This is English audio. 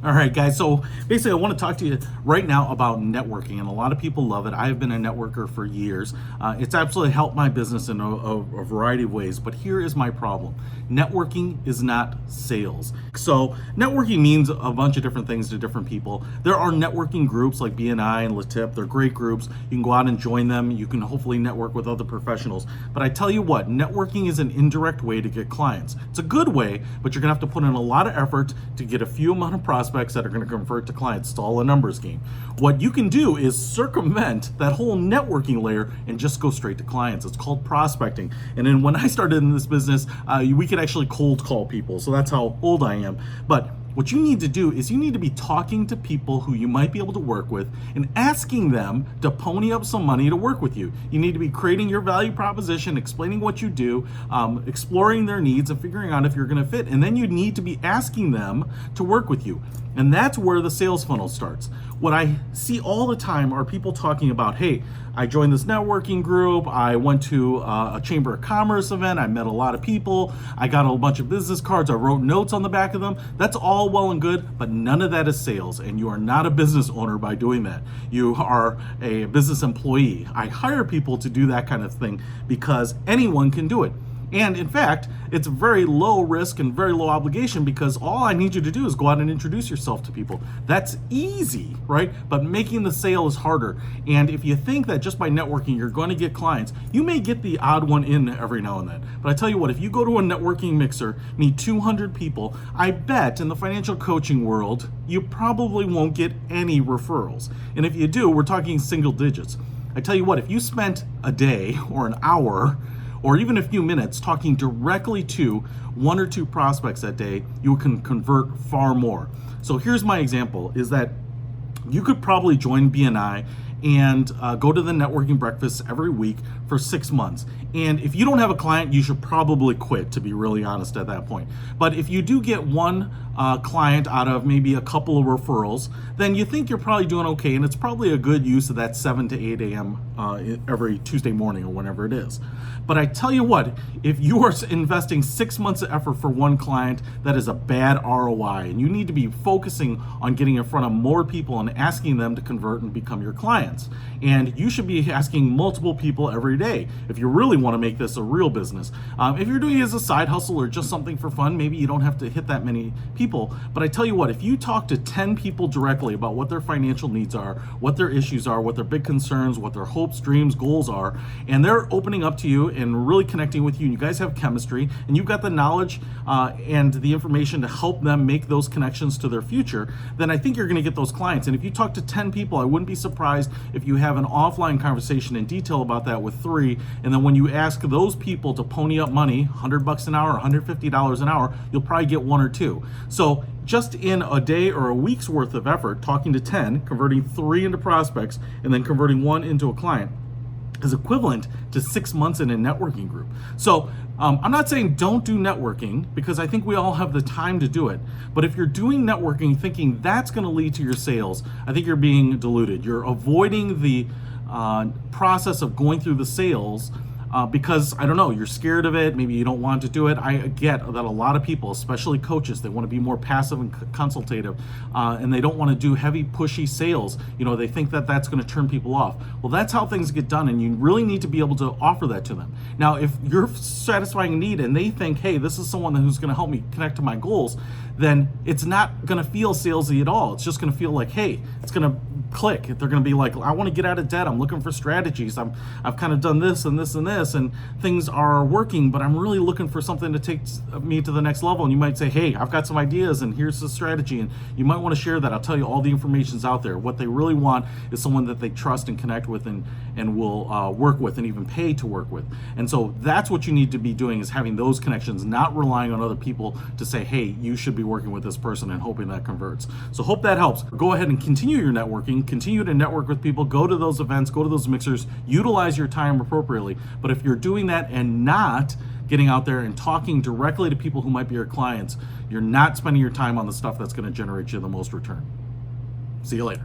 All right, guys. So basically, I want to talk to you right now about networking, and a lot of people love it. I have been a networker for years. Uh, it's absolutely helped my business in a, a, a, variety of ways. But here is my problem: networking is not sales. So networking means a bunch of different things to different people. There are networking groups like BNI and LeTip. They're great groups. You can go out and join them. You can hopefully network with other professionals. But I tell you what, networking is an indirect way to get clients. It's a good way, but you're gonna have to put in a lot of effort to get a few amount of prospects prospects that are going to convert to clients. It's all a numbers game. What you can do is circumvent that whole networking layer and just go straight to clients. It's called prospecting. And then when I started in this business, uh, we could actually cold call people. So that's how old I am. But what you need to do is you need to be talking to people who you might be able to work with and asking them to pony up some money to work with you. You need to be creating your value proposition, explaining what you do, um, exploring their needs, and figuring out if you're going to fit. And then you need to be asking them to work with you. And that's where the sales funnel starts. What I see all the time are people talking about, hey, I joined this networking group. I went to uh, a Chamber of Commerce event. I met a lot of people. I got a bunch of business cards. I wrote notes on the back of them. That's all well and good, but none of that is sales. And you are not a business owner by doing that. You are a business employee. I hire people to do that kind of thing because anyone can do it. And in fact, it's very low risk and very low obligation because all I need you to do is go out and introduce yourself to people. That's easy, right? But making the sale is harder. And if you think that just by networking you're going to get clients, you may get the odd one in every now and then. But I tell you what, if you go to a networking mixer, meet 200 people, I bet in the financial coaching world, you probably won't get any referrals. And if you do, we're talking single digits. I tell you what, if you spent a day or an hour or even a few minutes talking directly to one or two prospects that day, you can convert far more. So here's my example is that you could probably join BNI and uh, go to the networking breakfast every week for six months. And if you don't have a client, you should probably quit, to be really honest at that point. But if you do get one uh, client out of maybe a couple of referrals, then you think you're probably doing okay. And it's probably a good use of that 7 to 8 a.m. Uh, every Tuesday morning or whenever it is. But I tell you what, if you are investing six months of effort for one client, that is a bad ROI. And you need to be focusing on getting in front of more people and asking them to convert and become your clients. And you should be asking multiple people every day if you really want to make this a real business. Um, if you're doing it as a side hustle or just something for fun, maybe you don't have to hit that many people. But I tell you what, if you talk to 10 people directly about what their financial needs are, what their issues are, what their big concerns, what their hopes, dreams, goals are, and they're opening up to you and really connecting with you, and you guys have chemistry, and you've got the knowledge uh, and the information to help them make those connections to their future, then I think you're going to get those clients. And if you talk to 10 people, I wouldn't be surprised if you have an offline conversation in detail about that with three, and then when you ask those people to pony up money, 100 bucks an hour, 150 dollars an hour, you'll probably get one or two. So just in a day or a week's worth of effort, talking to 10, converting three into prospects, and then converting one into a client is equivalent to six months in a networking group. So um, I'm not saying don't do networking because I think we all have the time to do it. But if you're doing networking thinking that's going to lead to your sales, I think you're being deluded. You're avoiding the uh, process of going through the sales uh, because I don't know, you're scared of it. Maybe you don't want to do it. I get that a lot of people, especially coaches, they want to be more passive and consultative, uh, and they don't want to do heavy, pushy sales. You know, they think that that's going to turn people off. Well, that's how things get done, and you really need to be able to offer that to them. Now, if you're satisfying a need and they think, hey, this is someone who's going to help me connect to my goals, then it's not going to feel salesy at all. It's just going to feel like, hey, it's going to click. They're going to be like, I want to get out of debt. I'm looking for strategies. I'm I've kind of done this and this and this, and things are working, but I'm really looking for something to take me to the next level. And you might say, Hey, I've got some ideas, and here's the strategy, and you might want to share that. I'll tell you all the information's out there. What they really want is someone that they trust and connect with, and and will uh, work with, and even pay to work with. And so that's what you need to be doing is having those connections, not relying on other people to say, Hey, you should be working with this person, and hoping that converts. So hope that helps. Go ahead and continue your networking continue to network with people, go to those events, go to those mixers, utilize your time appropriately. But if you're doing that and not getting out there and talking directly to people who might be your clients, you're not spending your time on the stuff that's going to generate you the most return. See you later.